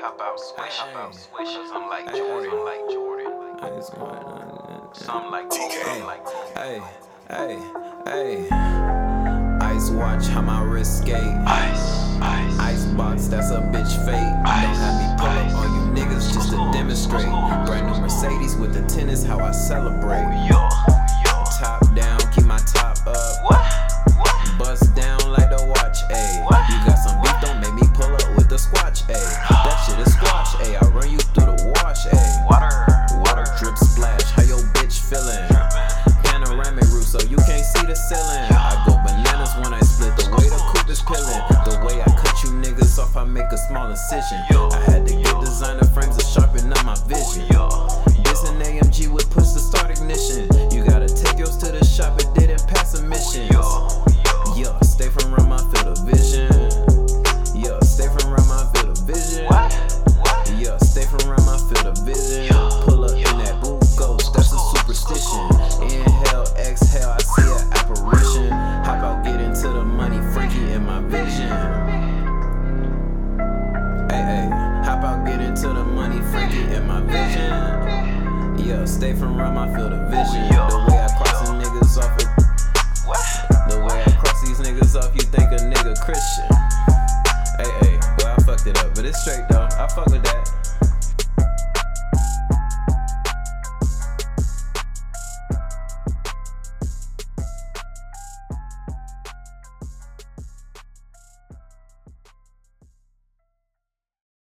hop out, switch, hop out. Cause I'm like Jordan, I'm uh, uh, like Jordan. I just want Some like TK, some like Hey, hey, hey. Ice watch how my wrist skate. Ice, ice. Ice box, that's a bitch fate. Don't have me pull up on you niggas just to demonstrate. Brand new Mercedes with the tennis, how I celebrate. Ceiling. I go bananas when I split the way the coupe is peeling. The way I cut you niggas off, I make a small incision. I had to get designer frames to sharpen up my vision. In my vision. Yeah, stay from around my field of vision. The way I cross these niggas off it. The way I cross these niggas off, you think a nigga Christian. Hey, hey, boy, I fucked it up, but it's straight though. I fuck with that.